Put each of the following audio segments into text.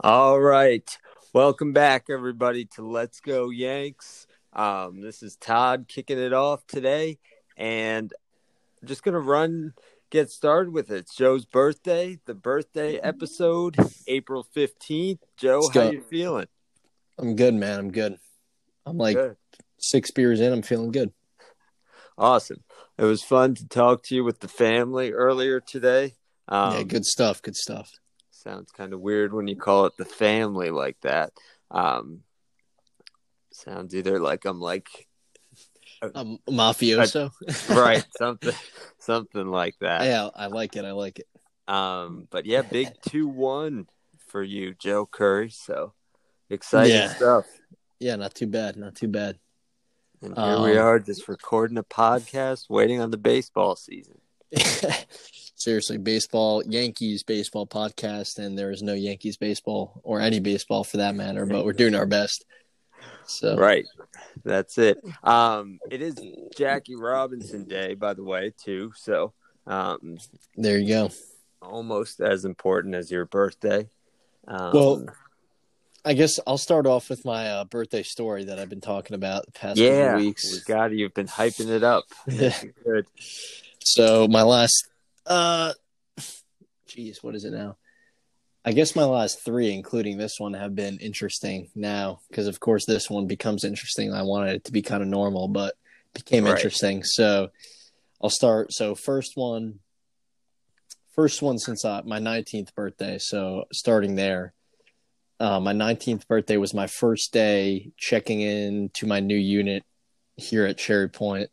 All right. Welcome back, everybody, to Let's Go Yanks. Um, this is Todd kicking it off today, and I'm just going to run, get started with it. It's Joe's birthday, the birthday episode, April 15th. Joe, Let's how go. you feeling? I'm good, man. I'm good. I'm like Good. six beers in. I'm feeling good. Awesome. It was fun to talk to you with the family earlier today. Um, yeah, good stuff. Good stuff. Sounds kind of weird when you call it the family like that. Um, sounds either like I'm like Um, mafioso. right something something like that. yeah, I like it. I like it. Um, but yeah, big two one for you, Joe Curry. So exciting Yeah. stuff. Yeah, not too bad. Not too bad. And here we Um, are, just recording a podcast, waiting on the baseball season. Seriously, baseball, Yankees baseball podcast, and there is no Yankees baseball or any baseball for that matter. But we're doing our best. So Right, that's it. Um, it is Jackie Robinson Day, by the way, too. So, um, there you go. almost as important as your birthday. Um, Well, I guess I'll start off with my uh, birthday story that I've been talking about the past yeah, couple weeks. it. You've been hyping it up. Good. So my last, uh, geez, what is it now? I guess my last three, including this one, have been interesting now because, of course, this one becomes interesting. I wanted it to be kind of normal, but became Right. interesting. So I'll start. So first one, first one since uh, my 19th birthday. So starting there, uh, my 19th birthday was my first day checking in to my new unit here at Cherry Point.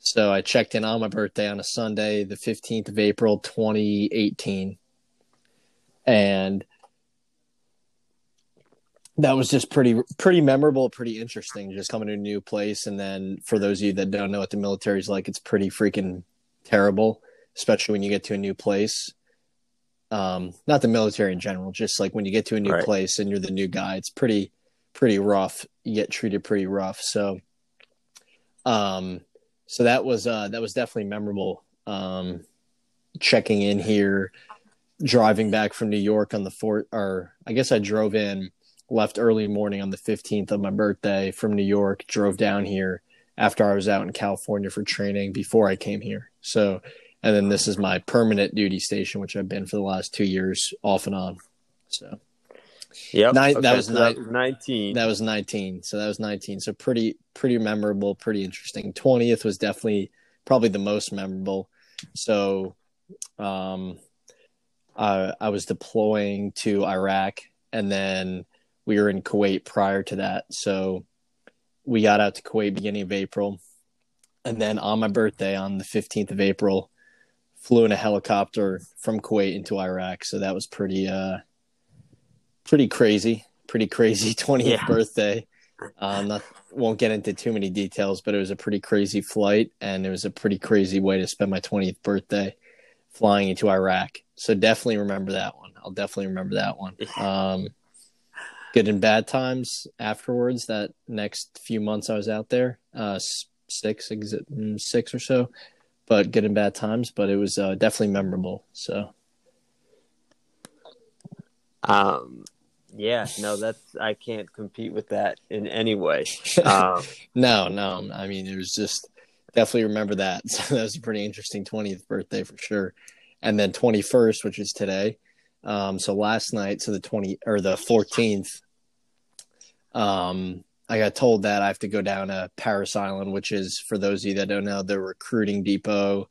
So I checked in on my birthday on a Sunday, the 15th of April, 2018. And that was just pretty pretty memorable, pretty interesting just coming to a new place and then for those of you that don't know what the military is like, it's pretty freaking terrible, especially when you get to a new place. Um not the military in general, just like when you get to a new Right. place and you're the new guy, it's pretty pretty rough. You get treated pretty rough. So um so that was uh that was definitely memorable um checking in here driving back from new york on the fourth or i guess i drove in left early morning on the 15th of my birthday from new york drove down here after i was out in california for training before i came here so and then this is my permanent duty station which i've been for the last two years off and on. So. Yeah, Nine- that was so nine- was 19. that was 19 so that was 19 so pretty pretty memorable pretty interesting. 20th was definitely probably the most memorable. So um I, I was deploying to iraq and then we were in kuwait prior to that. So we got out to kuwait beginning of april. And then on my birthday on the 15th of april flew in a helicopter from kuwait into iraq so that was pretty uh pretty crazy pretty crazy 20th Yeah. birthday. Um not won't get into too many details but it was a pretty crazy flight and it was a pretty crazy way to spend my 20th birthday flying into iraq. So definitely remember that one. I'll definitely remember that one. Um good and bad times afterwards that next few months i was out there uh six mm, six or so but good and bad times but it was uh, definitely memorable so Um, yeah, no, that's I can't compete with that in any way. Um, No, no. I mean, it was just definitely remember that. So that was a pretty interesting 20th birthday for sure. And then 21st, which is today. Um, so last night, so the 20 or the 14th, um, I got told that I have to go down to Parris Island, which is, for those of you that don't know, the recruiting depot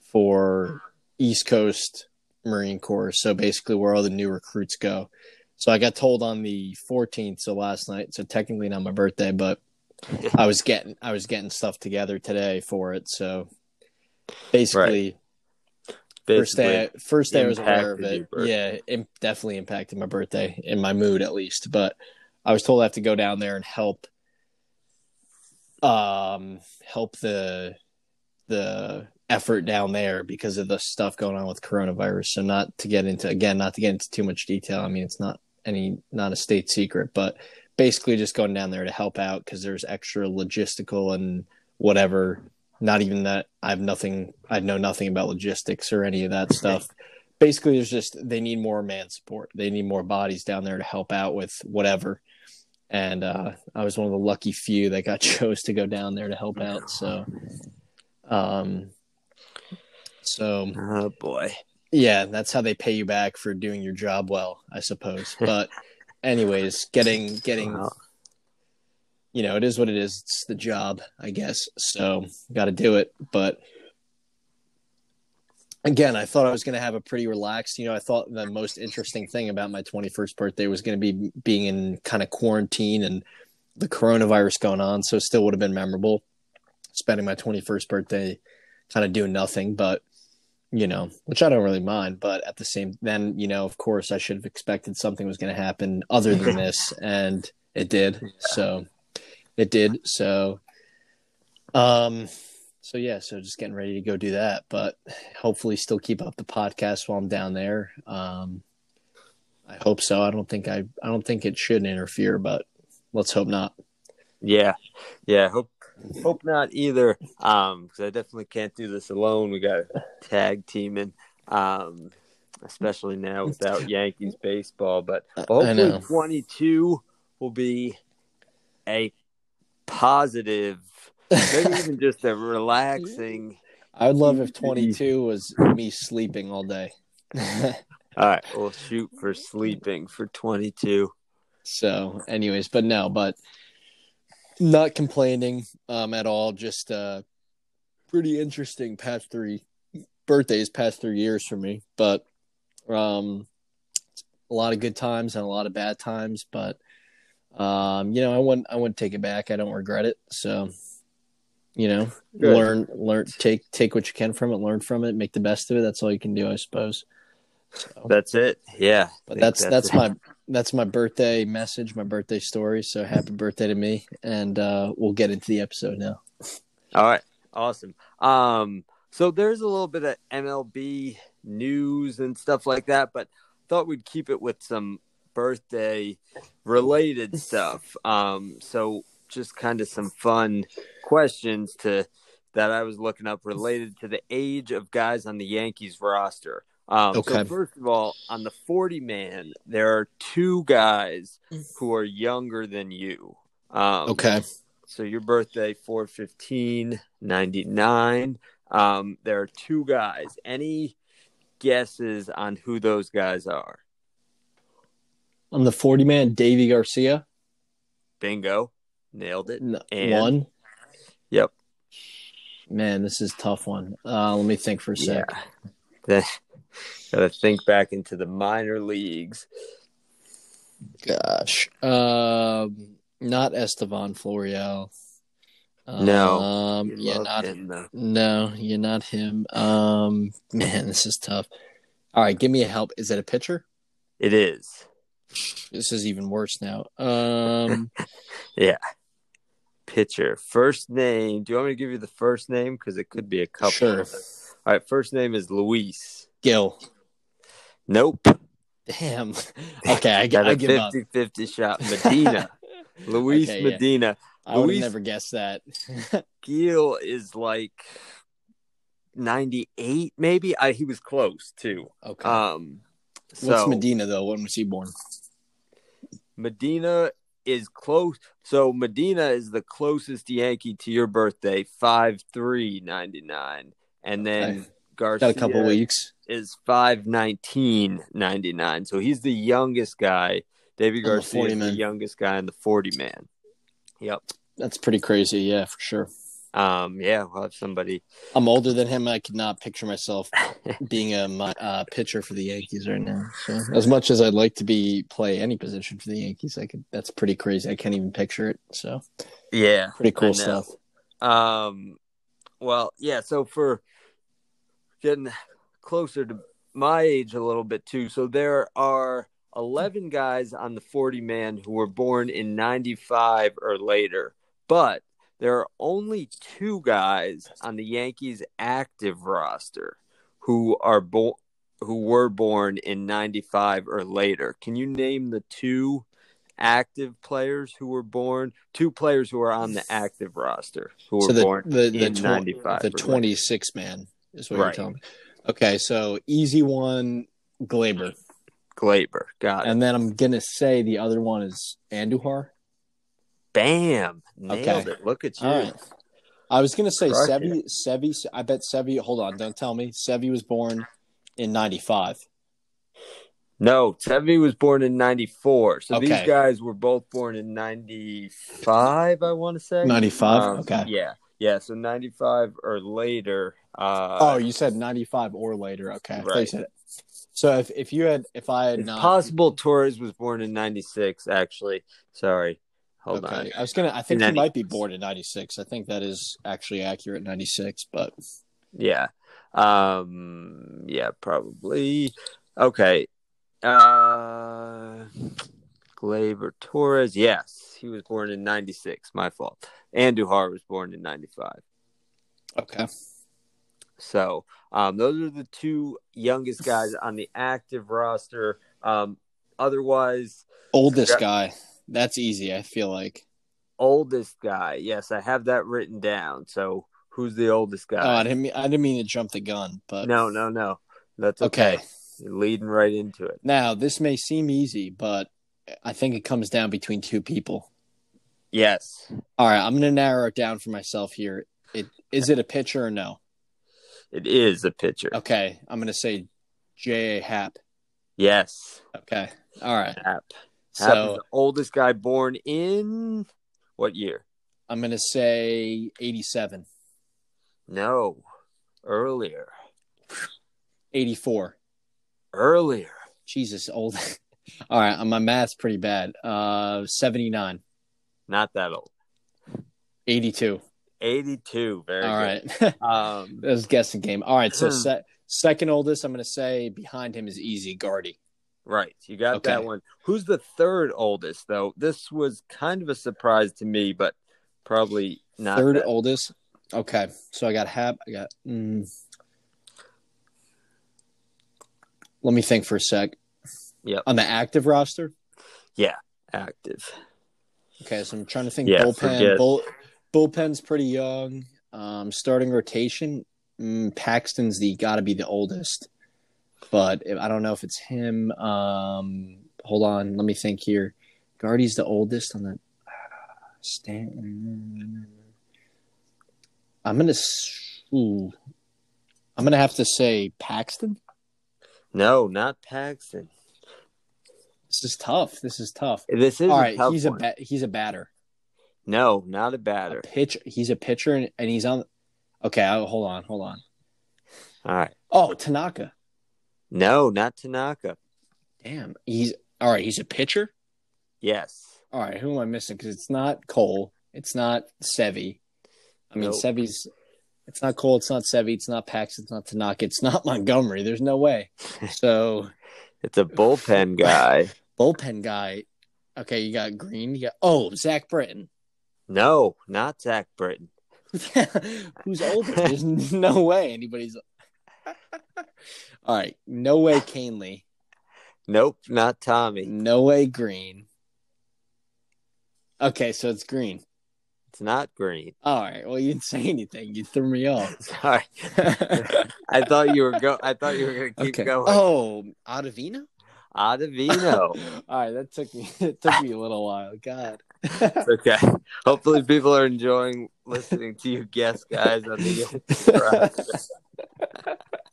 for East Coast Marine Corps. So basically, where all the new recruits go. So I got told on the 14th, so last night. So technically not my birthday, but I was getting I was getting stuff together today for it. So basically, first day first day I was aware of it. Yeah, it definitely impacted my birthday in my mood at least. But I was told I have to go down there and help um help the the effort down there because of the stuff going on with coronavirus. So not to get into again, not to get into too much detail. I mean, it's not any not a state secret, but basically just going down there to help out because there's extra logistical and whatever. Not even that. I have nothing. I know nothing about logistics or any of that stuff. Basically, there's just they need more man support. They need more bodies down there to help out with whatever. And uh, I was one of the lucky few that got chose to go down there to help out. So, um, so Oh boy. yeah, that's how they pay you back for doing your job well, I suppose. But anyways, getting getting Wow. you know, it is what it is. It's the job, I guess. So, got to do it, but again, I thought I was going to have a pretty relaxed, you know, I thought the most interesting thing about my 21st birthday was going to be being in kind of quarantine and the coronavirus going on, so it still would have been memorable spending my 21st birthday kind of doing nothing, but you know, which I don't really mind, but at the same then, you know, of course I should have expected something was going to happen other than this and it did. So it did. So um so yeah, so just getting ready to go do that, but hopefully still keep up the podcast while I'm down there. Um I hope so. I don't think I I don't think it should interfere, but let's hope not. Yeah, yeah. Hope hope not either. Um, because I definitely can't do this alone. We got a tag teaming. Um, especially now without Yankees baseball. But hopefully, twenty two will be a positive, maybe even just a relaxing. I would love if 22 was me sleeping all day. All right, we'll shoot for sleeping for twenty two. So, anyways, but no, but not complaining um at all. Just uh pretty interesting past three birthdays, past three years for me. But um a lot of good times and a lot of bad times, but um, you know, I wouldn't I wouldn't take it back. I don't regret it. So you know, Good. learn learn take take what you can from it, learn from it, make the best of it. That's all you can do, I suppose. So That's it. Yeah, but think that's that's, my that's my birthday message, my birthday story. So happy birthday to me, and uh, we'll get into the episode now. All right, awesome. Um, so there's a little bit of MLB news and stuff like that, but thought we'd keep it with some birthday related stuff. Um, so just kind of some fun questions to that I was looking up related to the age of guys on the Yankees roster. Um, Okay. So first of all, on the 40 man, there are two guys who are younger than you. Um, Okay, so your birthday, 415 99. Um, there are two guys. Any guesses on who those guys are? on the forty man, Deivi Garcia, Bingo. Nailed it. And- one. Yep. Man, this is a tough one. Uh, let me think for a sec. Yeah. Gotta think back into the minor leagues. Gosh, um, not Estevan Florial. No. um, yeah, not him, though. no, you're not him. Um, man, this is tough. All right, give me a help. Is it a pitcher? It is. This is even worse now. Um, Pitcher. First name. Do you want me to give you the first name? Because it could be a couple. Sure. All right. First name is Luis. Gil. Nope. Damn. Okay, I, Got a give 50 50 shot. Medina. Luis Okay, yeah. Medina. I would never guess that. Gil is like 98 maybe I, he was close too okay. um so What's Medina though? When was he born? medina is close so medina is the closest yankee to your birthday 5399 and then Okay. garcia Got a couple weeks. is 51999 so he's the youngest guy david the garcia 40 is the youngest guy in the 40 man yep That's pretty crazy. Yeah, for sure. Um yeah we'll have somebody I'm older than him. I could not picture myself being a uh, pitcher for the Yankees right now. So as much as I'd like to be play any position for the Yankees, I could. That's pretty crazy. I can't even picture it. So yeah pretty cool stuff. Um, well, yeah. So for getting closer to my age a little bit too, so there are eleven guys on the forty man who were born in ninety five or later, but there are only two guys on the Yankees active roster who are born who were born in ninety five or later. Can you name the two active players who were born, two players who are on the active roster who were so the born the the, in tw- 95. the or twenty six man is what Right. you're telling me. Okay, so easy one, Gleyber, Gleyber. Got it. and then I'm gonna say the other one is Andujar. Bam. Nailed Okay. it. Look at you. Right. I was gonna say Crush Sevi. Sevi. I bet Sevi. Hold on, don't tell me. Sevi was born in '95. No, Sevi was born in 94. So these guys were both born in 95, I want to say. 95? Um, Okay. Yeah. Yeah. So 95 or later. Uh, oh, you said '95 or later. Okay, Right. said it. So if if you had if I had it's not possible Torres was born in 96, actually. Sorry. Hold okay, on. I was gonna. I think he might be born in '96. I think that is actually accurate. '96, but Yeah. Um yeah, probably. Okay. Uh Gleyber Torres. Yes, he was born in 96. My fault. Andujar was born in 95. okay. So, um those are the two youngest guys on the active roster. Um otherwise Oldest guy. That's easy. I feel like. oldest guy. Yes, I have that written down. So, who's the oldest oh, guy? Oh, I didn't. Mean, I didn't mean to jump the gun, but no, no, no. That's okay. okay. Leading right into it. Now this may seem easy, but I think it comes down between two people. Yes. All right, I'm going to narrow it down for myself here. It is it a pitcher or no? It is a pitcher. Okay, I'm going to say J. A. Happ. Yes. Okay, all right. Happ. So the oldest guy born in what year? I'm going to say 87, No. Earlier. 84. Earlier. Jesus, old. all right, my math's pretty bad. Uh, 79, Not that old. 82. 82. Very All good. right. Um that was a guessing game. All right, so Hmm. se- second oldest, I'm going to say behind him is easy, Gardy. Right. You got Okay. that one. Who's the third oldest though? This was kind of a surprise to me, but probably not Third that- oldest. Okay, so I got Happ. I got. Mm, let me think for a sec. Yep. On the active roster. Yeah, active. Okay, so I'm trying to think. Yeah, bullpen. Bull, bullpen's pretty young. Um, starting rotation. Mm, Paxton's the got to be the oldest, but I don't know if it's him. Um, hold on, let me think here. Gardy's the oldest on the. Stan. I'm gonna. Ooh, I'm gonna have to say Paxton. No, not Paxton. This is tough. This is tough. This is All a right, he's a one. ba- he's a batter. No, not a A batter. pitch. He's a pitcher, and, and he's on. Okay, I, hold on, hold on. All right. Oh, Tanaka. No, not Tanaka. Damn, he's all right. He's a pitcher. Yes. All right, who am I missing? Because it's not Cole. It's not Sevi. I mean, Nope. Sevi's. It's not Cole. It's not Sevi. It's not Pax. It's not Tanaka. It's not Montgomery. There's no way. So It's a bullpen guy. bullpen guy. Okay, you got Green. You got oh Zach Britton. No, not Zach Britton. Who's older? There's no way anybody's. All right, no way Kahnle. Nope, not Tommy. No way Green. Okay, so it's Green. It's not Green. All right. Well, you didn't say anything. You threw me off. Sorry. I thought you were go. I thought you were gonna keep okay. going. Oh, Ottavino. Ottavino. All right, that took me. It took me a little while. God. It's okay. Hopefully, people are enjoying listening to you guess, guys. On the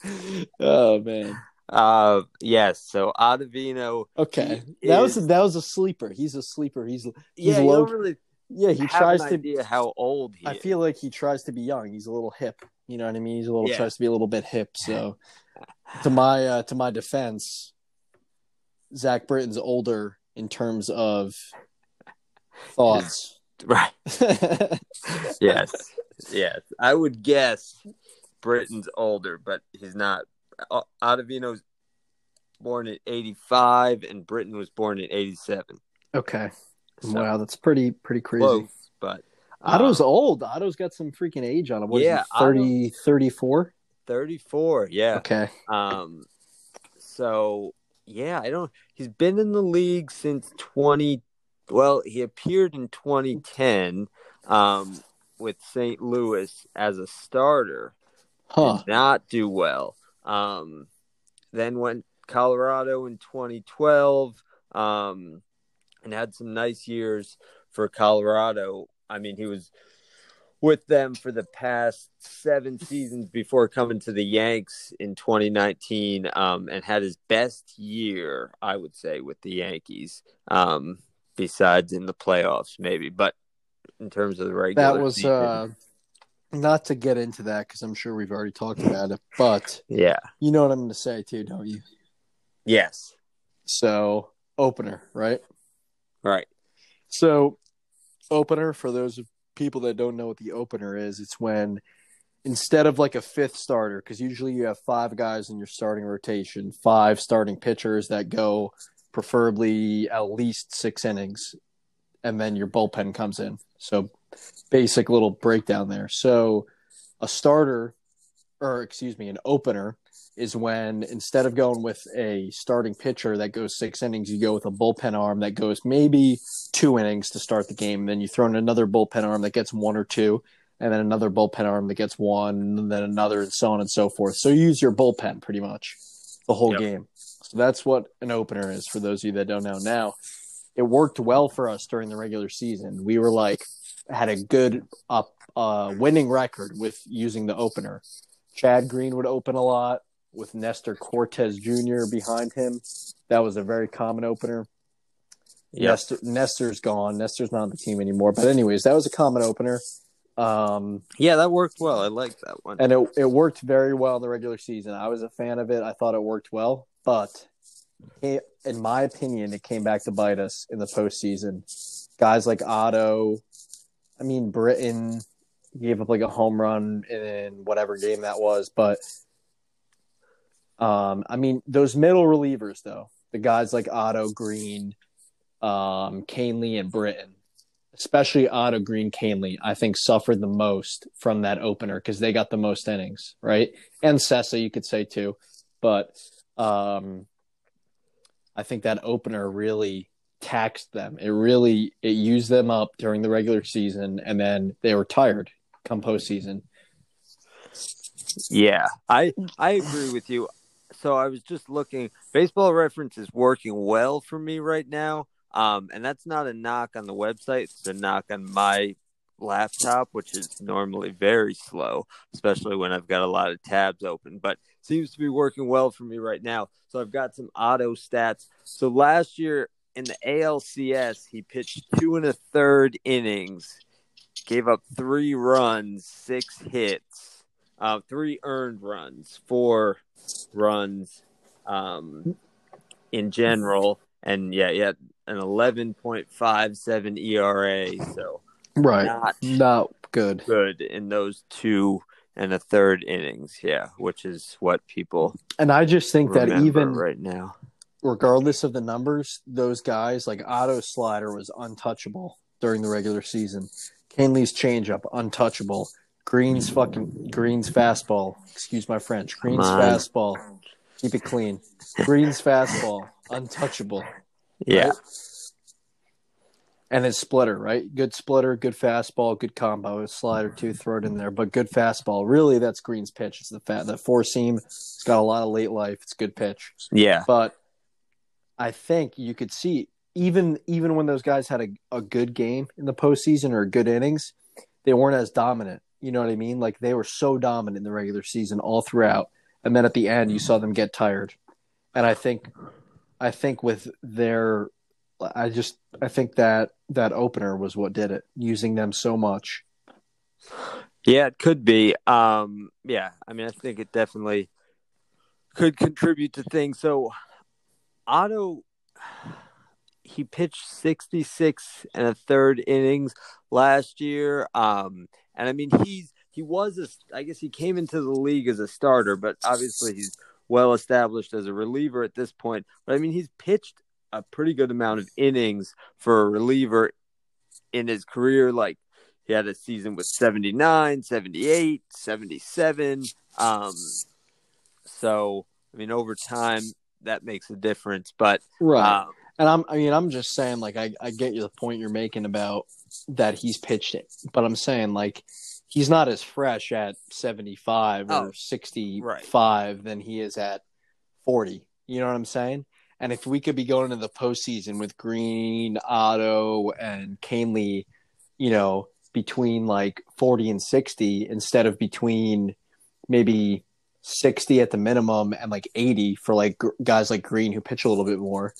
oh man. uh, yes. So Ottavino. Okay, that was is- that was a sleeper. He's a sleeper. He's Yeah, you low- really yeah. He tries to. idea how old he I is. feel like he tries to be young. He's a little hip. You know what I mean? He's a little Yeah. tries to be a little bit hip. So, to my uh, to my defense, Zach Britton's older in terms of thoughts. right. Yes. yes. I would guess Britton's older, but he's not. O- Ottavino's born in '85, and Britain was born in '87. okay. So, Wow, that's pretty pretty crazy. close, but Otto's um, old. Otto's got some freaking age on him. What is Yeah, he, 30, 34? 34. Yeah. Okay. Um. So yeah, I don't. He's been in the league since 20 well, he appeared in 2010 um, with St. Louis as a starter. Huh. Did not do well. Um, then went Colorado in 2012 um, and had some nice years for Colorado. I mean, he was with them for the past seven seasons before coming to the Yanks in 2019 um, and had his best year, I would say, with the Yankees, um, besides in the playoffs, maybe. But in terms of the regular That was season, uh not to get into that because I'm sure we've already talked about it, but yeah. you know what I'm going to say too, don't you? Yes. So opener, right? Right. So opener for those people that don't know what the opener is, it's when instead of like a fifth starter, because usually you have five guys in your starting rotation, five starting pitchers that go preferably at least six innings, and then your bullpen comes in. So basic little breakdown there. So a starter, or excuse me, an opener is when instead of going with a starting pitcher that goes six innings, you go with a bullpen arm that goes maybe two innings to start the game. Then you throw in another bullpen arm that gets one or two, and then another bullpen arm that gets one, and then another, and so on and so forth. So you use your bullpen pretty much the whole Yep. game. So that's what an opener is for those of you that don't know. Now, it worked well for us during the regular season. We were like had a good up uh, winning record with using the opener. Chad Green would open a lot with Nestor Cortes Jr. behind him. That was a very common opener. Yep. Nestor, Nestor's gone. Nestor's not on the team anymore. But anyways, that was a common opener. Um, Yeah, that worked well. I like that one. and it, it worked very well in the regular season. I was a fan of it. I thought it worked well, but it, in my opinion, it came back to bite us in the postseason. Guys like Otto, I mean, Britton gave up like a home run in whatever game that was, but um, I mean, those middle relievers though, the guys like Otto Green, um, Kahnle, and Britton, especially Otto Green, Kahnle, I think suffered the most from that opener because they got the most innings, right? And Cessa, you could say too, but um, I think that opener really taxed them. It really it used them up during the regular season, and then they were tired come postseason. Yeah, I I agree with you. So I was just looking. Baseball Reference is working well for me right now, um, and that's not a knock on the website. It's a knock on my laptop, which is normally very slow, especially when I've got a lot of tabs open. But seems to be working well for me right now. So I've got some Otto stats. So last year in the ALCS, he pitched two and a third innings, gave up three runs, six hits, uh, three earned runs, four runs um, in general, and yeah, yeah, an eleven point five seven ERA. So Right, not not good. good in those two and a third innings. Yeah, which is what people And I just think that even right now. Regardless of the numbers, those guys like Otto Slider was untouchable during the regular season. Kahnle's changeup untouchable. Green's fucking Green's fastball. Excuse my French. Green's fastball. Keep it clean. Green's fastball untouchable. Yeah, right? And his splitter, right? Good splitter, good fastball, good combo. Slider too, throw it in there, but good fastball. Really, that's Green's pitch. It's the fat, the four seam. It's got a lot of late life. It's good pitch yeah, but I think you could see even even when those guys had a, a good game in the postseason or good innings, they weren't as dominant. You know what I mean? Like they were so dominant in the regular season all throughout, and then at the end you saw them get tired. And I think, I think with their, I just I think that that opener was what did it, using them so much. yeah. It could be. Um, yeah, I mean, I think it definitely could contribute to things. So, Otto, he pitched sixty six and a third innings last year. Um, and I mean, he's he was a, I guess he came into the league as a starter, but obviously he's well established as a reliever at this point. But I mean, he's pitched a pretty good amount of innings for a reliever in his career. Like he had a season with 79, 78, 77. Um, so, I mean, over time, that makes a difference. But Right. um, And I'm, I mean, I'm just saying, like, I, I get you the point you're making about that he's pitched it, but I'm saying, like, he's not as fresh at 75 Oh, or 65 right. than he is at 40. You know what I'm saying? And if we could be going into the postseason with Green, Otto, and Kahnle, you know, between like 40 and 60 instead of between maybe 60 at the minimum and like 80 for like guys like Green who pitch a little bit more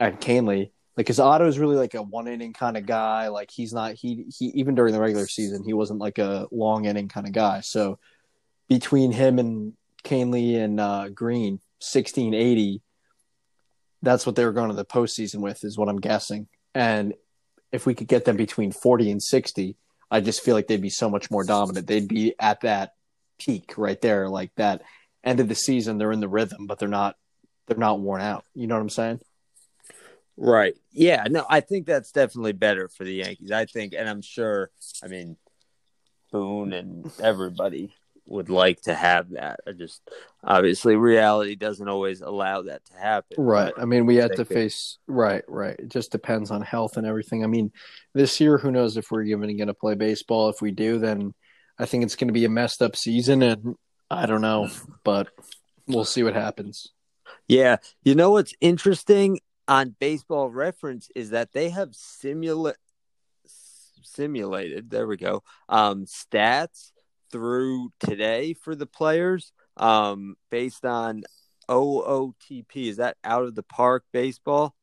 and Kahnle. Like, his Otto is really like a one inning kind of guy. Like, he's not, he, he, even during the regular season, he wasn't like a long inning kind of guy. So, between him and Kahnle and uh, Green, 1680, that's what they were going to the postseason with, is what I'm guessing. And if we could get them between 40 and 60, I just feel like they'd be so much more dominant. They'd be at that peak right there, like that end of the season. They're in the rhythm, but they're not. They're not worn out. You know what I'm saying? Right. Yeah. No, I think that's definitely better for the Yankees. I think, and I'm sure. I mean, Boone and everybody would like to have that. I just obviously reality doesn't always allow that to happen. Right. I mean, we had to face. Right. Right. It just depends on health and everything. I mean, this year, who knows if we're even going to play baseball? If we do, then I think it's going to be a messed up season, and I don't know, but we'll see what happens. Yeah. You know what's interesting on Baseball Reference is that they have simula- simulated. There we go. Um, stats through today for the players. Um, based on OOTP. Is that out of the park baseball?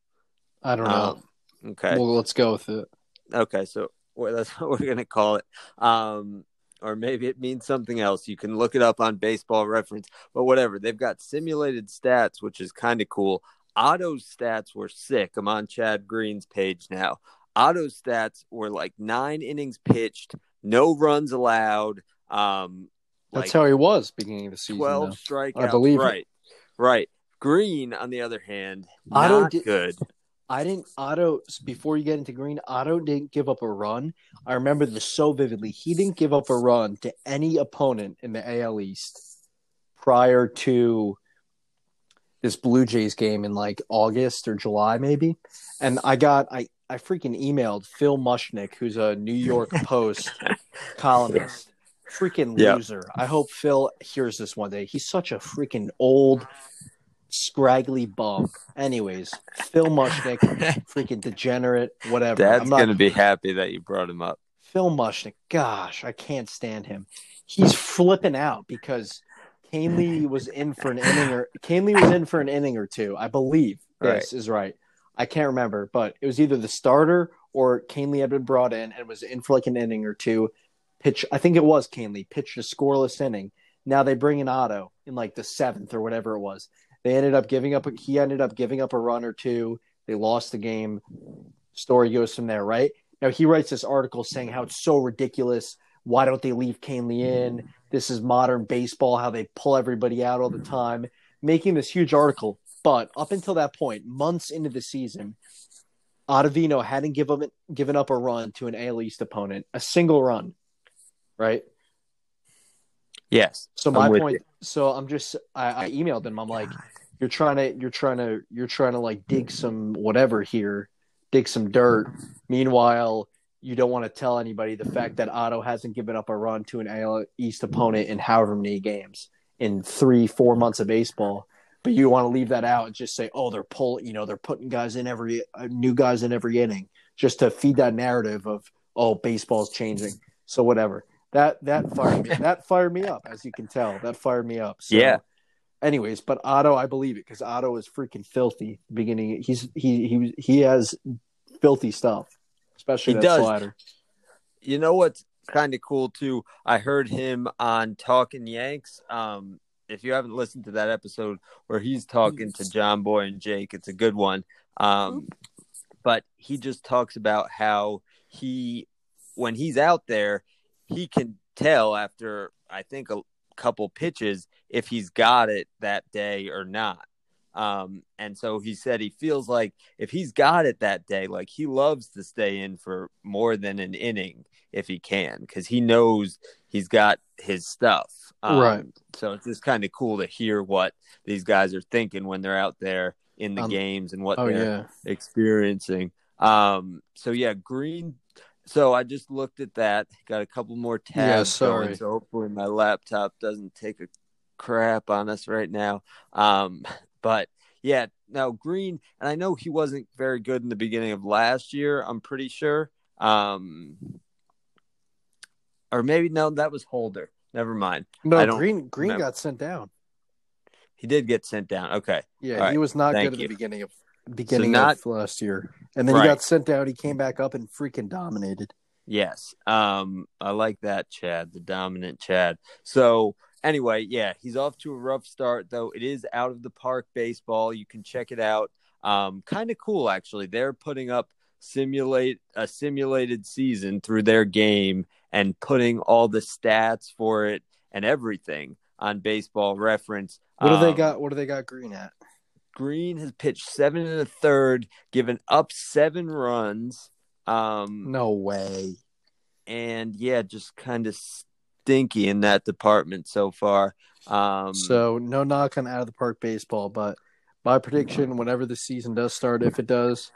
I don't know. Um, okay. Well, let's go with it. Okay, so well, that's what we're gonna call it. Um, or maybe it means something else. You can look it up on Baseball Reference, but whatever. They've got simulated stats, which is kind of cool. Otto's stats were sick. I'm on Chad Green's page now. Otto's stats were like nine innings pitched, no runs allowed. Um, That's like how he was beginning of the season. twelve though. strikeouts. I believe it. right, right. Green, on the other hand, Otto not did- good. I didn't Otto before you get into Green. Otto didn't give up a run. I remember this so vividly. He didn't give up a run to any opponent in the AL East prior to this Blue Jays game in like August or July, maybe. And I got I I freaking emailed Phil Mushnick, who's a New York Post columnist. Freaking Yeah. loser. I hope Phil hears this one day. He's such a freaking old, scraggly bum. Anyways, Phil Mushnick, freaking degenerate, whatever. Dad's not gonna be happy that you brought him up. Phil Mushnick. Gosh, I can't stand him. He's flipping out because Kahnle was in for an inning or Kahnle was in for an inning or two. I believe this is right. I can't remember, but it was either the starter or Kahnle had been brought in and was in for like an inning or two. Pitch, I think it was Kahnle pitched a scoreless inning. Now they bring in Otto in like the seventh or whatever it was. They ended up giving up. He ended up giving up a run or two. They lost the game. Story goes from there, right? Now he writes this article saying how it's so ridiculous. Why don't they leave Kahnle in? This is modern baseball, how they pull everybody out all the time, making this huge article. But up until that point, months into the season, Ottavino hadn't give up, given up a run to an AL East opponent, a single run, right? Yes. So my point. you. So I'm just I, I emailed him. I'm like, you're trying to you're trying to you're trying to like dig some whatever here, dig some dirt. Meanwhile, you don't want to tell anybody the fact that Otto hasn't given up a run to an AL East opponent in however many games in three four months of baseball. But you want to leave that out and just say, oh, they're pulling, you know, they're putting guys in every uh, new guys in every inning, just to feed that narrative of oh, baseball's changing. So whatever. That that fired me. That fired me up, as you can tell. That fired me up. So, Yeah. Anyways, but Otto, I believe it because Otto is freaking filthy. Beginning, he's he he he has filthy stuff, especially He that does. slider. You know what's kind of cool too? I heard him on Talking Yanks. Um, if you haven't listened to that episode where he's talking to John Boy and Jake, it's a good one. Um, but he just talks about how he, when he's out there, he can tell after I think a couple pitches if he's got it that day or not. Um, and so he said he feels like if he's got it that day, like he loves to stay in for more than an inning if he can, because he knows he's got his stuff. Um, Right. So it's just kind of cool to hear what these guys are thinking when they're out there in the Um, games and what Oh they're yeah. experiencing. Um, so yeah, Green. So I just looked at that. Got a couple more tabs Yeah, sorry. going. So hopefully my laptop doesn't take a crap on us right now. Um, but yeah, now Green, and I know he wasn't very good in the beginning of last year. I'm pretty sure. Um, or maybe no, that was Holder. Never mind. No, Green Green remember. got sent down. He did get sent down. Okay. Yeah, All right. he was not Thank good you. at the beginning of beginning not- of last year, and then Right. he got sent out. He came back up and freaking dominated. Yes. Um, I like that, Chad, the dominant Chad. So anyway, yeah, he's off to a rough start though. It is out of the park baseball. You can check it out. Um, kind of cool actually. They're putting up simulate a simulated season through their game and putting all the stats for it and everything on baseball reference. What do they Um, got? What do they got Green at? Green has pitched seven and a third, given up seven runs. Um, No way. and yeah, just kind of stinky in that department so far. Um, So no knock on out of the park baseball, but my prediction, whenever the season does start, if it does,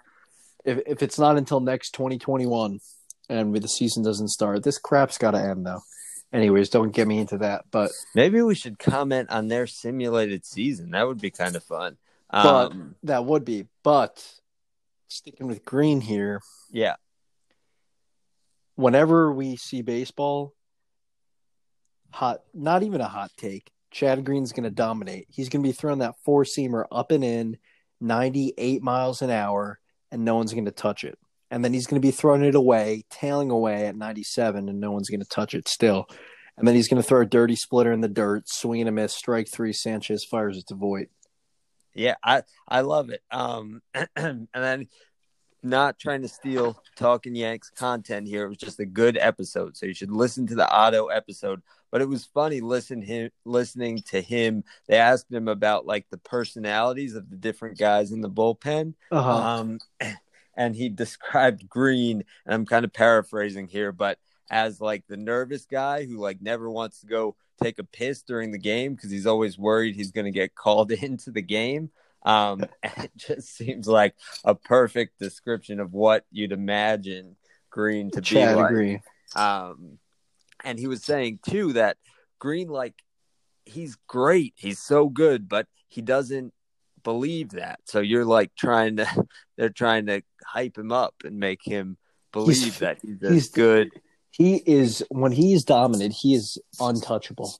if if it's not until next twenty twenty one, and the season doesn't start, this crap's got to end though. Anyways, don't get me into that. But maybe we should comment on their simulated season. That would be kind of fun. But- Um, that would be. But sticking with Green here, yeah, whenever we see baseball, hot, not even a hot take. Chad Green's going to dominate. He's going to be throwing that four seamer up and in, 98 miles an hour, and no one's going to touch it. And then he's going to be throwing it away, tailing away at 97, and no one's going to touch it still. And then he's going to throw a dirty splitter in the dirt, swing and a miss, strike three. Sanchez fires it to Voit. Yeah, I I love it. Um, and then not trying to steal talking Yanks content here. It was just a good episode, so you should listen to the Otto episode. But it was funny listen him listening to him. They asked him about like the personalities of the different guys in the bullpen. Uh-huh. Um, and he described Green, and I'm kind of paraphrasing here, but as like the nervous guy who like never wants to go take a piss during the game because he's always worried he's going to get called into the game. Um, it just seems like a perfect description of what you'd imagine Green to Chad be like. agree. Um, and he was saying too that Green, like, he's great, he's so good, but he doesn't believe that. So you're like trying to, they're trying to hype him up and make him believe He's- that he's he's- good. He is when he's dominant, he is untouchable.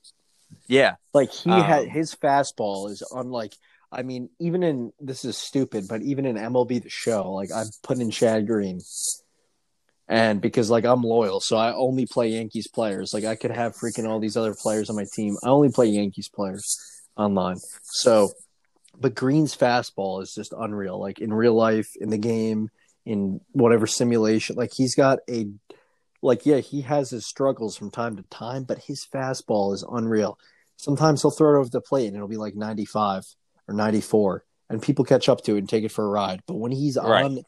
Yeah, Like he Um, had his fastball is unlike. I mean, even in this is stupid, but even in MLB the Show, like I put in Chad Green, and because like I'm loyal, so I only play Yankees players. Like I could have freaking all these other players on my team. I only play Yankees players online. So, but Green's fastball is just unreal. Like in real life, in the game, in whatever simulation, like he's got a like yeah, he has his struggles from time to time, but his fastball is unreal. Sometimes he'll throw it over the plate and it'll be like 95 or 94 and people catch up to it and take it for a ride. But when he's Right. on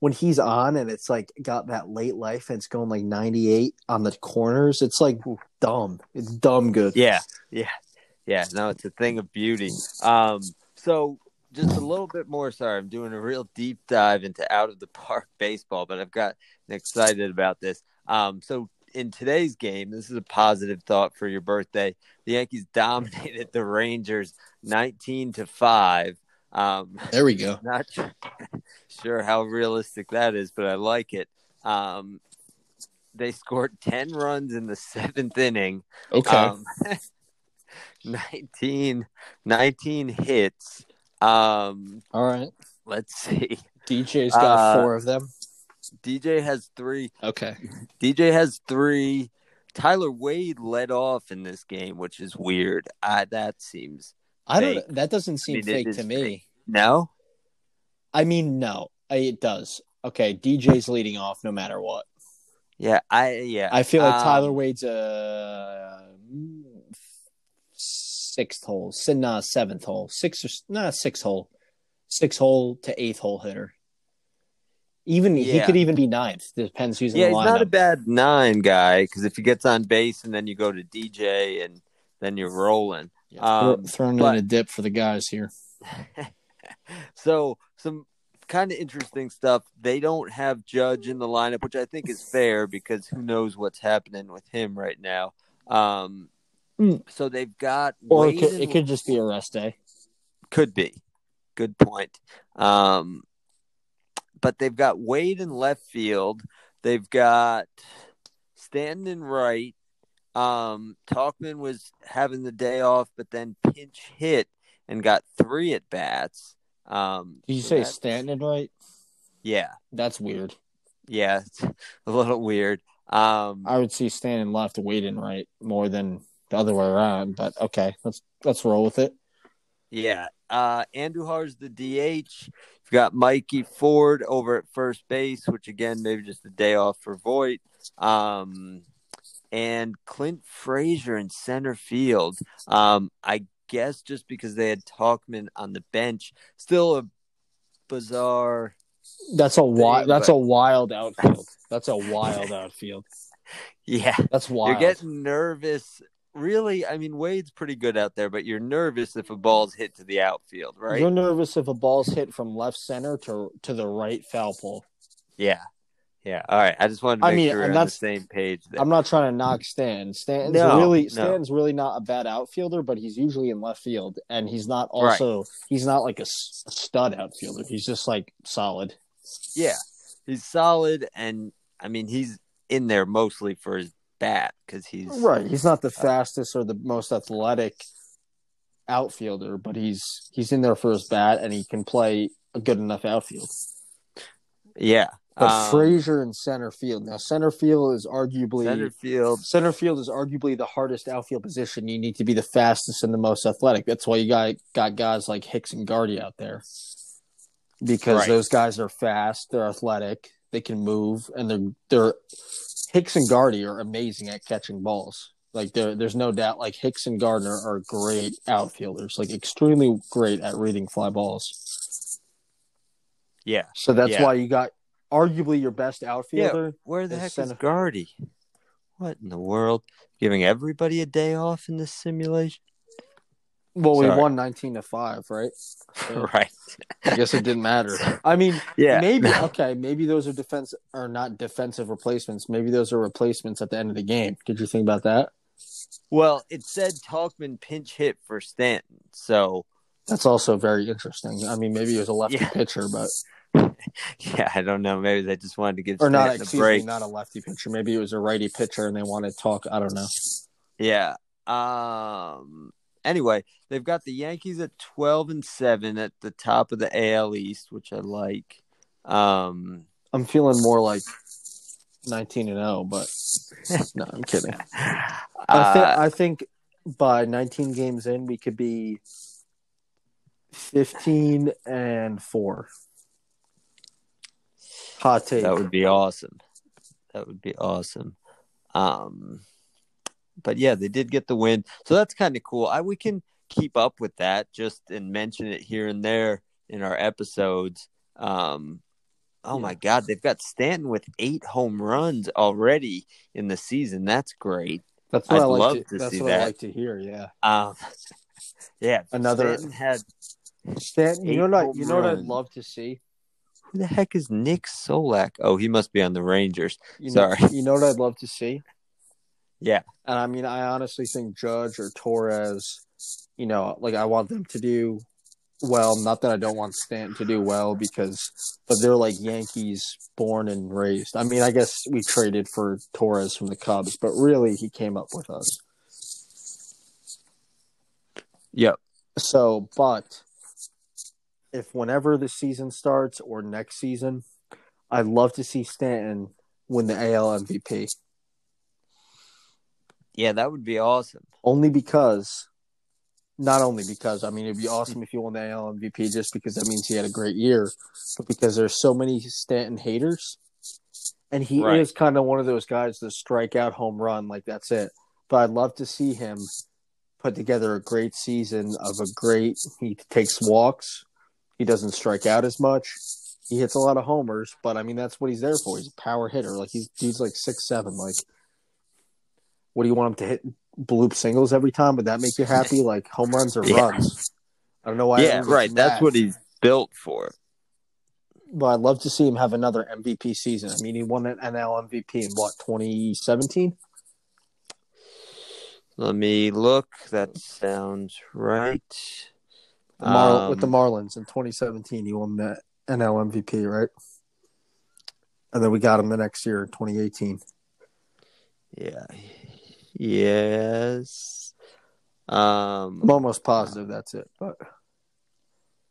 when he's on and it's like got that late life and it's going like 98 on the corners, it's like dumb. It's dumb good. yeah, yeah, yeah. No, it's a thing of beauty. Um, so just a little bit more. Sorry, I'm doing a real deep dive into out of the park baseball, but I've got excited about this. Um, so in today's game, this is a positive thought for your birthday. The Yankees dominated the Rangers 19 to five. Um, There we go. not sure, sure how realistic that is, but I like it. Um, they scored 10 runs in the seventh inning. Okay. Um, 19, 19 hits. Um, All right. let's see. DJ's got Uh, four of them. DJ has three. Okay. DJ has three. Tyler Wade led off in this game, which is weird. I, that seems I fake. don't that doesn't seem mean, fake to me. fake. no. I mean, no. It does. Okay, DJ's leading off no matter what. Yeah, I yeah. I feel like Um, Tyler Wade's a sixth hole, nah, seventh hole, six or nah, six hole, six hole to eighth hole hitter. Even he could even be ninth. Depends who's Yeah, in the lineup. He's not a bad nine guy because if he gets on base and then you go to DJ and then you're rolling. Yeah, Um, throwing but- in a dip for the guys here. so some kind of interesting stuff. They don't have Judge in the lineup, which I think is fair because who knows what's happening with him right now. Um, Mm. so they've got Or it could, it could just be a rest day. could be. Good point. Um, but they've got Wade in left field. They've got Stanton in right. Um, Tauchman was having the day off, but then pinch hit and got three at bats. Um, Did you so say that's- Stanton right? Yeah, That's weird. yeah, it's a little weird. Um, I would see Stanton left, Wade in right more than the other way around. But okay, let's let's roll with it. Yeah. Uh Andujar's the DH. You've got Mikey Ford over at first base, which again maybe just a day off for Voit. Um and Clint Frazier in center field. Um I guess just because they had Tauchman on the bench. Still a bizarre That's a wild. That's but- a wild outfield. That's a wild outfield. yeah. That's wild. You're getting nervous. Really, I mean Wade's pretty good out there, but you're nervous if a ball's hit to the outfield, right? You're nervous if a ball's hit from left center to to the right foul pole. Yeah. Yeah. All right. I just wanted to I mean, sure on the same page there. I'm not trying to knock Stan. Stanton's No, really no. Really not a bad outfielder, but he's usually in left field, and he's not Right. also he's not like a stud outfielder. He's just like solid. Yeah, he's solid, and I mean he's in there mostly for his bat because he's Right. He's not the fastest or the most athletic outfielder, but he's he's in there for his bat, and he can play a good enough outfield. Yeah, But um, Frazier in center field. Now center field is arguably center field. center field is arguably the hardest outfield position. You need to be the fastest and the most athletic. That's why you got got guys like Hicks and Gardy out there. Because Right. those guys are fast, they're athletic, they can move, and they're they're Hicks and Gardy are amazing at catching balls. Like there there's no doubt like Hicks and Gardner are great outfielders, like extremely great at reading fly balls. Yeah, So that's Yeah. why you got arguably your best yeah. outfielder. Where the is heck center- is Gardy? What in the world? Giving everybody a day off in this simulation? Well, we won nineteen to five, right? Yeah. right. I guess it didn't matter. I mean, Yeah. maybe no. okay, maybe those are defense are not defensive replacements. Maybe those are replacements at the end of the game. Did you think about that? Well, it said Tauchman pinch hit for Stanton, so That's also very interesting. I mean, maybe it was a lefty Yeah. pitcher, but yeah, I don't know. Maybe they just wanted to give or not. Stanton a Excuse break. me, not a lefty pitcher. Maybe it was a righty pitcher, and they wanted to talk. I don't know. Yeah. Um. Anyway, they've got the Yankees at twelve and seven at the top of the AL East, which I like. Um. I'm feeling more like 19 and 0, but no, I'm kidding. I, thi- uh, I think by 19 games in, we could be 15 and four. Hot take. that would be awesome. That would be awesome. Um. But yeah, they did get the win, so that's kind of cool. I we can keep up with that just and mention it here and there in our episodes. Um. Oh my God, they've got Stanton with eight home runs already in the season. That's great. That's what I'd I like love to, to that's see what that. I like to hear. Yeah, Um, yeah, Another- Stanton had Stanton. You know what? I, you know what I'd love to see. who the heck is Nick Solak? Oh, he must be on the Rangers. You know, Sorry. You know what I'd love to see. Yeah. and I mean, I honestly think Judge or Torres. You know, like I want them to do well. Not that I don't want Stanton to do well because, but they're like Yankees born and raised. I mean, I guess we traded for Torres from the Cubs, but really he came up with us. Yep. So, but if whenever the season starts or next season, I'd love to see Stanton win the AL MVP. Yeah, that would be awesome. Only because, not only because, I mean, it'd be awesome if he won the AL MVP just because that means he had a great year, but because there's so many Stanton haters. And he Right. is kind of one of those guys that strike out home run, like that's it. But I'd love to see him put together a great season of a great, he takes walks, he doesn't strike out as much. He hits a lot of homers, but I mean that's what he's there for. He's a power hitter. Like he's dude's like six seven. Like what do you want him to hit bloop singles every time? Would that make you happy? Like home runs or Yeah. runs? I don't know why. yeah, right. That's mad. what he's built for. Well, I'd love to see him have another MVP season. I mean, he won an NL MVP in what 2017. Let me look. That sounds right. Mar- Um, with the Marlins in 2017, he won the NL MVP, right? And then we got him the next year, 2018. Yeah. Yes. Um. I'm almost positive that's it, but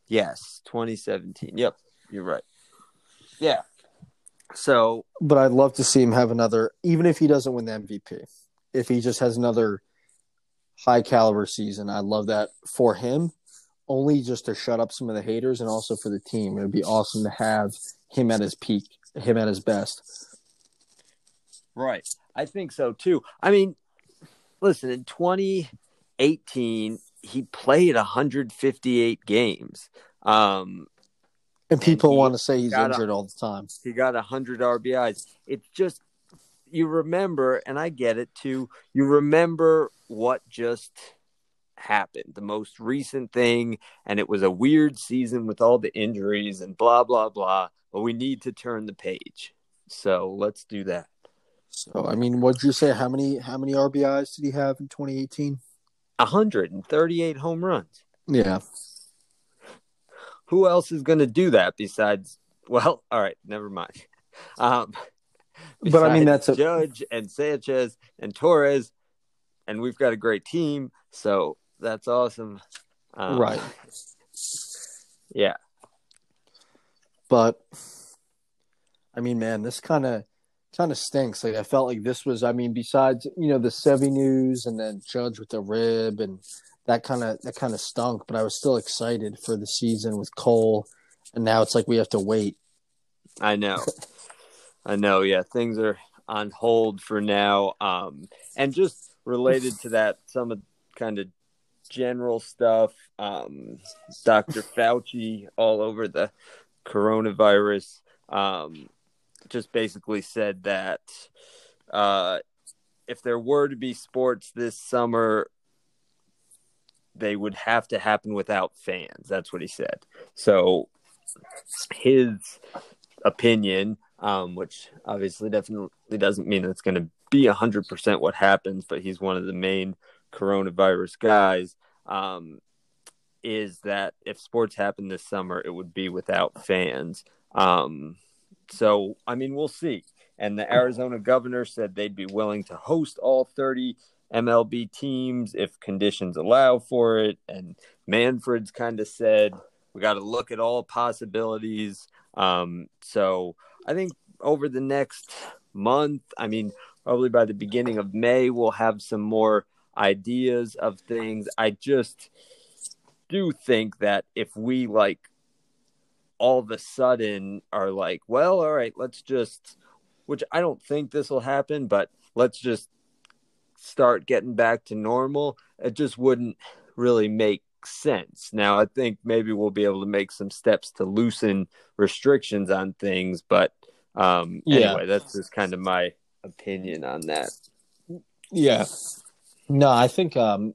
Yes. 2017. Yep. You're right. Yeah. So but I'd love to see him have another, even if he doesn't win the MVP. If he just has another high caliber season, I'd love that for him. Only just to shut up some of the haters and also for the team. It would be awesome to have him at his peak, him at his best. Right. I think so too. I mean, listen, in 2018, he played 158 games. Um, And people he want to say he's got a- injured all the time. he got 100 RBIs. It's just, you remember, and I get it too, you remember what just happened, the most recent thing, and it was a weird season with all the injuries and blah, blah, blah. But we need to turn the page. So let's do that. So I mean, what'd you say? How many how many RBIs did he have in 2018? 138 home runs. Yeah, who else is going to do that besides? Well, all right, never mind. Um, But, I mean, that's a- Judge and Sanchez and Torres, and we've got a great team, so that's awesome. Um, right. Yeah. But I mean, man, this kind of kind of stinks. Like I felt like this was. I mean, besides you know the Sevy news and then Judge with the rib and that kind of that kind of stunk. But I was still excited for the season with Cole, and now it's like we have to wait. I know. I know. Yeah, things are on hold for now. Um, and just related to that, some of kind of general stuff. Um, Dr. Fauci all over the coronavirus. Um, just basically said that uh, if there were to be sports this summer, they would have to happen without fans. That's what he said. So his opinion, um, which obviously definitely doesn't mean it's going to be 100% what happens, but he's one of the main coronavirus guys, um, is that if sports happen this summer, it would be without fans. Um, so, I mean, we'll see. And the Arizona governor said they'd be willing to host all 30 MLB teams if conditions allow for it. And Manfred's kind of said we got to look at all possibilities. Um, so I think over the next month, I mean, probably by the beginning of May, we'll have some more ideas of things. I just do think that if we like all of a sudden are like, well, all right, let's just, which I don't think this will happen, but let's just start getting back to normal. It just wouldn't really make sense. Now, I think maybe we'll be able to make some steps to loosen restrictions on things, but um, Yeah. anyway, that's just kind of my opinion on that. Yeah. No, I think um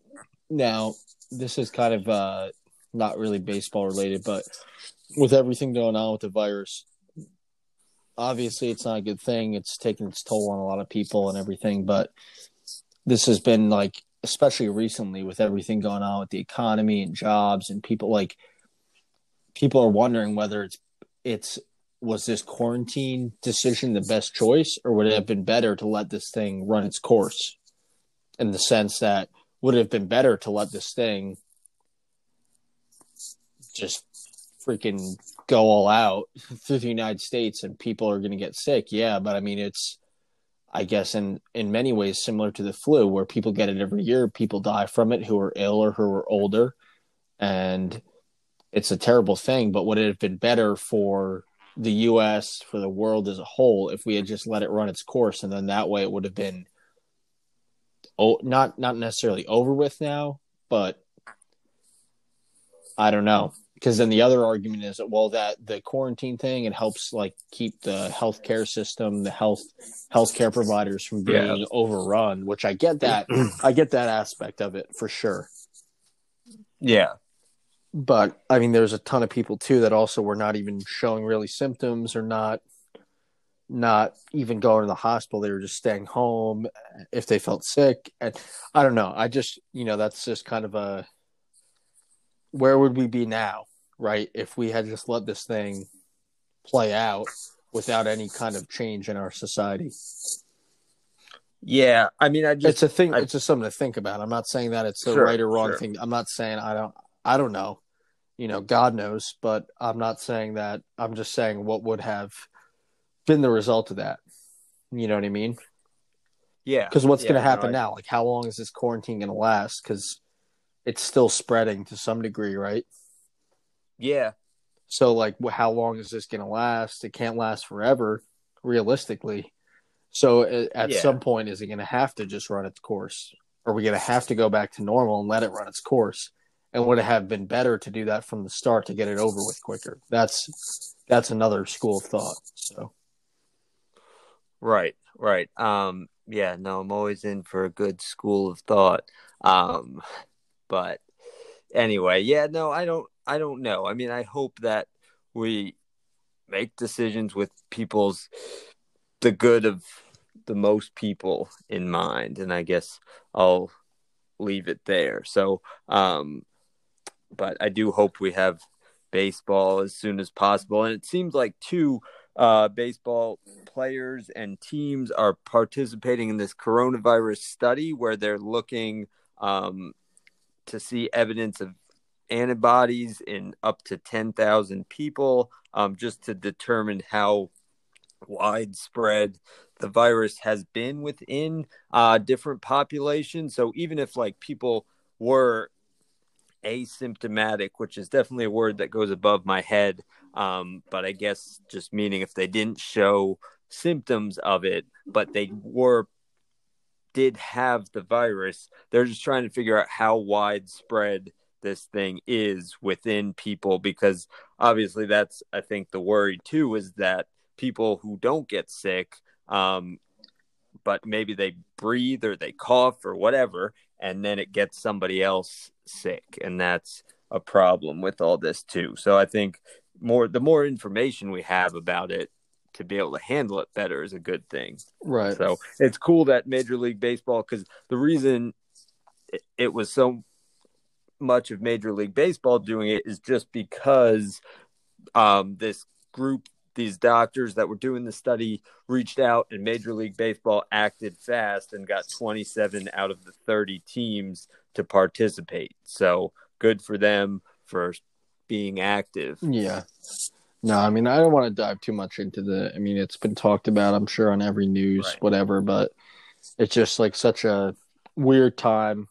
now this is kind of uh not really baseball related, but with everything going on with the virus, obviously it's not a good thing. It's taking its toll on a lot of people and everything, but this has been like especially recently with everything going on with the economy and jobs and people like people are wondering whether it's it's was this quarantine decision the best choice or would it have been better to let this thing run its course in the sense that would it have been better to let this thing just freaking go all out through the United States and people are going to get sick. Yeah, but I mean it's I guess in in many ways similar to the flu where people get it every year, people die from it who are ill or who are older and it's a terrible thing, but would it have been better for the US for the world as a whole if we had just let it run its course and then that way it would have been oh not not necessarily over with now, but I don't know. Because then the other argument is that well that the quarantine thing it helps like keep the healthcare system, the health healthcare providers from being Yeah. overrun, which I get that I get that aspect of it for sure. Yeah. but I mean, there's a ton of people too that also were not even showing really symptoms or not not even going to the hospital. They were just staying home eh, if they felt sick. And I don't know. I just, you know, that's just kind of a where would we be now, right? If we had just let this thing play out without any kind of change in our society. Yeah, I mean, I just it's a thing. I, it's just something to think about. I'm not saying that it's the Sure, right or wrong sure. thing. I'm not saying I don't. I don't know. You know, God knows, but I'm not saying that. I'm just saying what would have been the result of that. You know what I mean? yeah, Because what's yeah, going to no, happen I- now? Like, how long is this quarantine going to last? Because it's still spreading to some degree, right? Yeah, So, like, how long is this going to last? It can't last forever, realistically. So, at Yeah. some point, is it going to have to just run its course? Are we going to have to go back to normal and let it run its course? And would it have been better to do that from the start to get it over with quicker? That's that's another school of thought. So, right, right. Um, yeah, no, I'm always in for a good school of thought. Um, but anyway, yeah, no, I don't, I don't know. I mean, I hope that we make decisions with people's the good of the most people in mind, and I guess I'll leave it there. So, um, but I do hope we have baseball as soon as possible, and it seems like two uh, baseball players and teams are participating in this coronavirus study where they're looking um, to see evidence of antibodies in up to 10,000 people um, just to determine how widespread the virus has been within uh, different populations. So even if like people were asymptomatic, which is definitely a word that goes above my head, um, but I guess just meaning if they didn't show symptoms of it, but they were did have the virus, they're just trying to figure out how widespread this thing is within people because obviously that's I think the worry too is that people who don't get sick um, but maybe they breathe or they cough or whatever and then it gets somebody else sick and that's a problem with all this too so i think more the more information we have about it to be able to handle it better is a good thing right. so it's cool that major league baseball because the reason it, it was so much of major league baseball doing it is just because um, this group these doctors that were doing the study reached out and major league baseball acted fast and got 27 out of the 30 teams to participate so good for them for being active Yeah. No, I mean, I don't want to dive too much into the. I mean, it's been talked about, I'm sure, on every news, Right. whatever, but it's just like such a weird time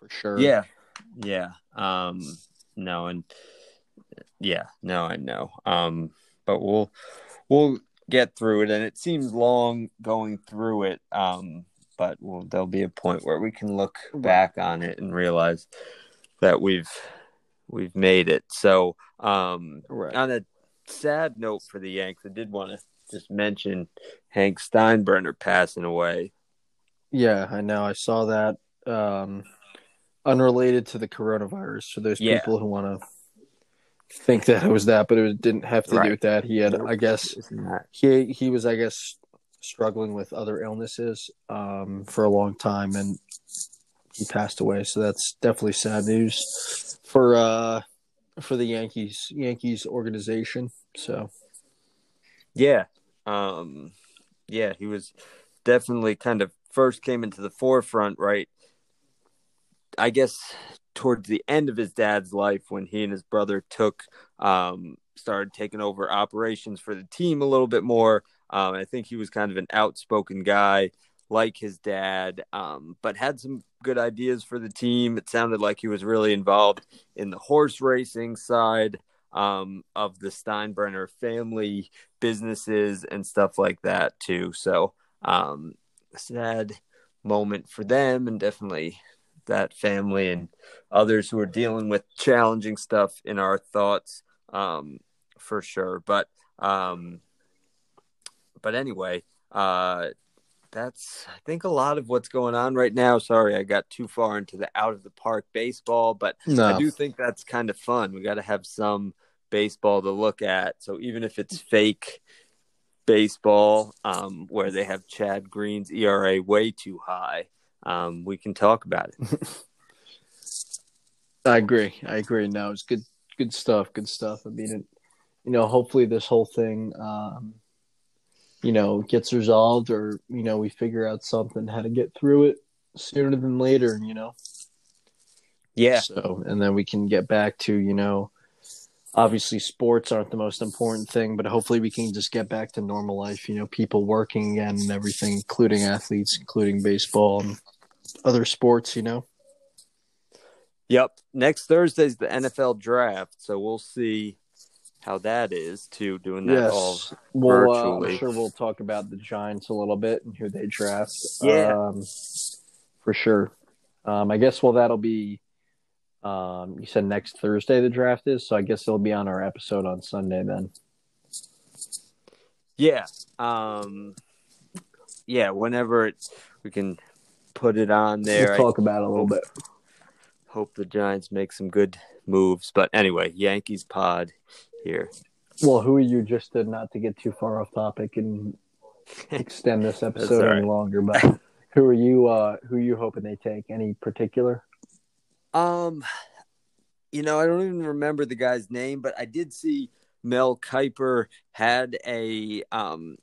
for sure. yeah yeah um no and yeah no i know um but we'll we'll get through it and it seems long going through it um but we'll, there'll be a point where we can look back on it and realize that we've we've made it so um Right. on a sad note for the yanks i did want to just mention hank steinbrenner passing away Yeah, I know. I saw that. Um, unrelated to the coronavirus. For those Yeah. people who want to think that it was that, but it didn't have to Right. do with that. He had, I guess, he he was, I guess, struggling with other illnesses um, for a long time, and he passed away. So that's definitely sad news for uh, for the Yankees Yankees organization. So Yeah. Um yeah, he was definitely kind of first came into the forefront, right? I guess towards the end of his dad's life when he and his brother took um started taking over operations for the team a little bit more. Um I think he was kind of an outspoken guy like his dad, um, but had some good ideas for the team. It sounded like he was really involved in the horse racing side um, of the Steinbrenner family businesses and stuff like that too. So um, sad moment for them, and definitely that family and others who are dealing with challenging stuff in our thoughts um, for sure. But um, but anyway, uh, that's I think a lot of what's going on right now. Sorry, I got too far into the out of the park baseball, but No. I do think that's kind of fun. We got to have some baseball to look at. So even if it's fake baseball, um, where they have Chad Green's ERA way too high, um, we can talk about it. I agree. I agree. No, it's good. Good stuff. Good stuff. I mean, it, you know, hopefully this whole thing, um, you know, gets resolved, or you know, we figure out something how to get through it sooner than later. You know. Yeah, So, and then we can get back to, you know, obviously sports aren't the most important thing, but hopefully we can just get back to normal life, you know, people working again and everything, including athletes, including baseball and other sports, you know. Yep. Next Thursday's the NFL draft, so we'll see how that is too. Doing that all Well, uh. I'm sure we'll talk about the Giants a little bit and who they draft. Yeah. Um, for sure. Um, I guess, well, that'll be, um, you said next Thursday the draft is, so I guess it'll be on our episode on Sunday then. Yeah. Um yeah, whenever it, we can put it on there. We'll talk about it a little bit. Hope the Giants make some good moves. But anyway, Yankees pod here. Well, who are you just to not to get too far off topic and extend this episode any right. longer, but who are you uh who are you hoping they take? Any particular? Um you know, I don't even remember the guy's name, but I did see Mel Kiper had a um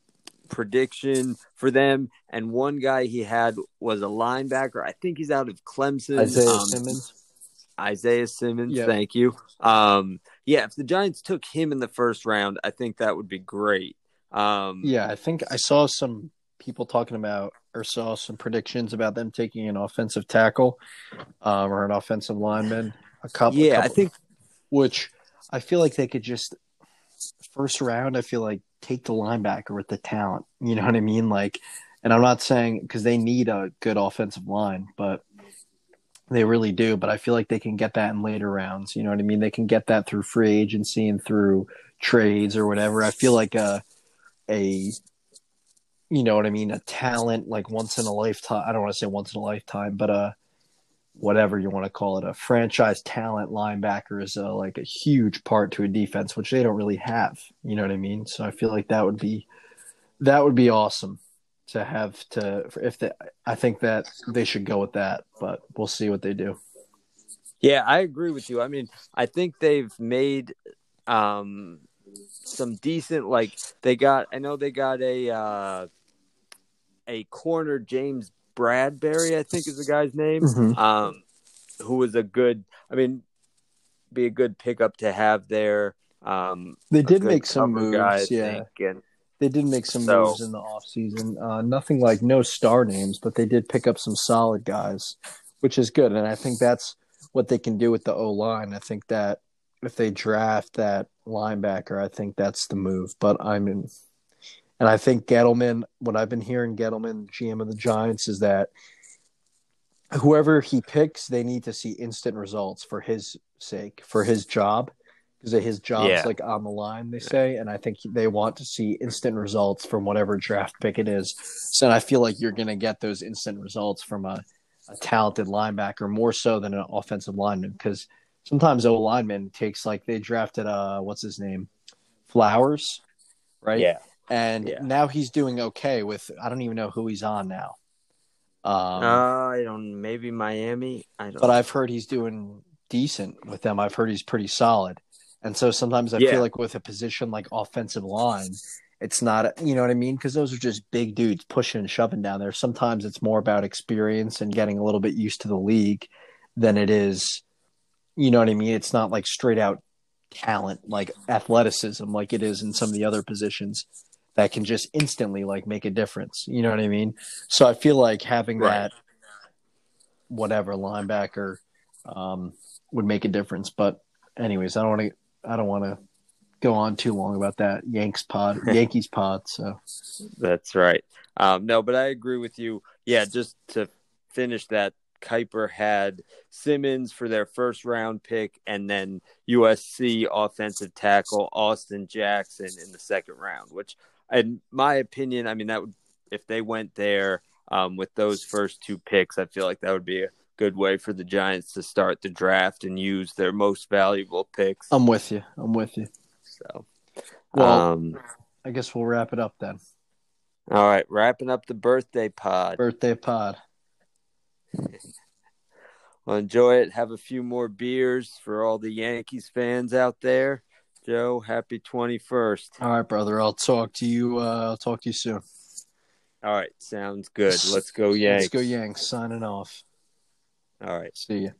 prediction for them and one guy he had was a linebacker. I think he's out of Clemson. Isaiah Um, Simmons? Isaiah Simmons. Yeah. Thank you. Um, yeah, if the Giants took him in the first round, I think that would be great. Um, Yeah, I think I saw some people talking about or saw some predictions about them taking an offensive tackle um, or an offensive lineman. A couple yeah, I couple- think which I feel like they could just first round. I feel like take the linebacker with the talent. You know what I mean? Like, and I'm not saying because they need a good offensive line, but they really do. But I feel like they can get that in later rounds. You know what I mean? They can get that through free agency and through trades or whatever. I feel like a a you know what I mean, a talent like once in a lifetime. I don't want to say once in a lifetime, but a whatever you want to call it, a franchise talent linebacker is a, like a huge part to a defense, which they don't really have. You know what I mean? So I feel like that would be that would be awesome to have to if they. I think that they should go with that, but we'll see what they do. Yeah, I agree with you. I mean, I think they've made um, some decent like they got. I know they got a uh, a corner James Bradberry. I think is the guy's name. Mhm. Um, who was a good. I mean, be a good pickup to have there. Um, They did make some moves, guy, yeah. and They did make some So- moves in the offseason. Uh, nothing like no star names, but they did pick up some solid guys, which is good. And I think that's what they can do with the O line. I think that if they draft that linebacker, I think that's the move. But I'm in, and I think Gettleman, what I've been hearing, Gettleman, GM of the Giants, is that whoever he picks, they need to see instant results for his sake, for his job, because his job's Yeah. like on the line, they say, and I think they want to see instant results from whatever draft pick it is. So I feel like you're going to get those instant results from a, a talented linebacker more so than an offensive lineman, because sometimes O lineman takes like they drafted uh what's his name, Flowers, right? yeah, and Yeah. now he's doing okay with I don't even know who he's on now. Um, uh, I don't. Maybe Miami. I don't. but I've heard he's doing decent with them. I've heard he's pretty solid. And so sometimes I Yeah. feel like with a position like offensive line, it's not, you know what I mean? Because those are just big dudes pushing and shoving down there. Sometimes it's more about experience and getting a little bit used to the league than it is, you know what I mean? It's not like straight out talent, like athleticism, like it is in some of the other positions that can just instantly like make a difference. You know what I mean? So I feel like having Right. that whatever linebacker um, would make a difference. But anyways, I don't want to. I don't want to go on too long about that Yanks pod, Yankees pod. So That's right. Um, no, but I agree with you. Yeah, just to finish that, Kiper had Simmons for their first round pick, and then USC offensive tackle Austin Jackson in the second round. Which, in my opinion, I mean that would if they went there um, with those first two picks, I feel like that would be a good way for the Giants to start the draft and use their most valuable picks. I'm with you. I'm with you. So, Well, um, I guess we'll wrap it up then. all right, wrapping up the birthday pod. Birthday pod. Well, enjoy it. Have a few more beers for all the Yankees fans out there. Joe, happy 21st. All right, brother. I'll talk to you. Uh, I'll talk to you soon. All right, sounds good. Let's go Yanks. Let's go Yanks. Signing off. All right. See you.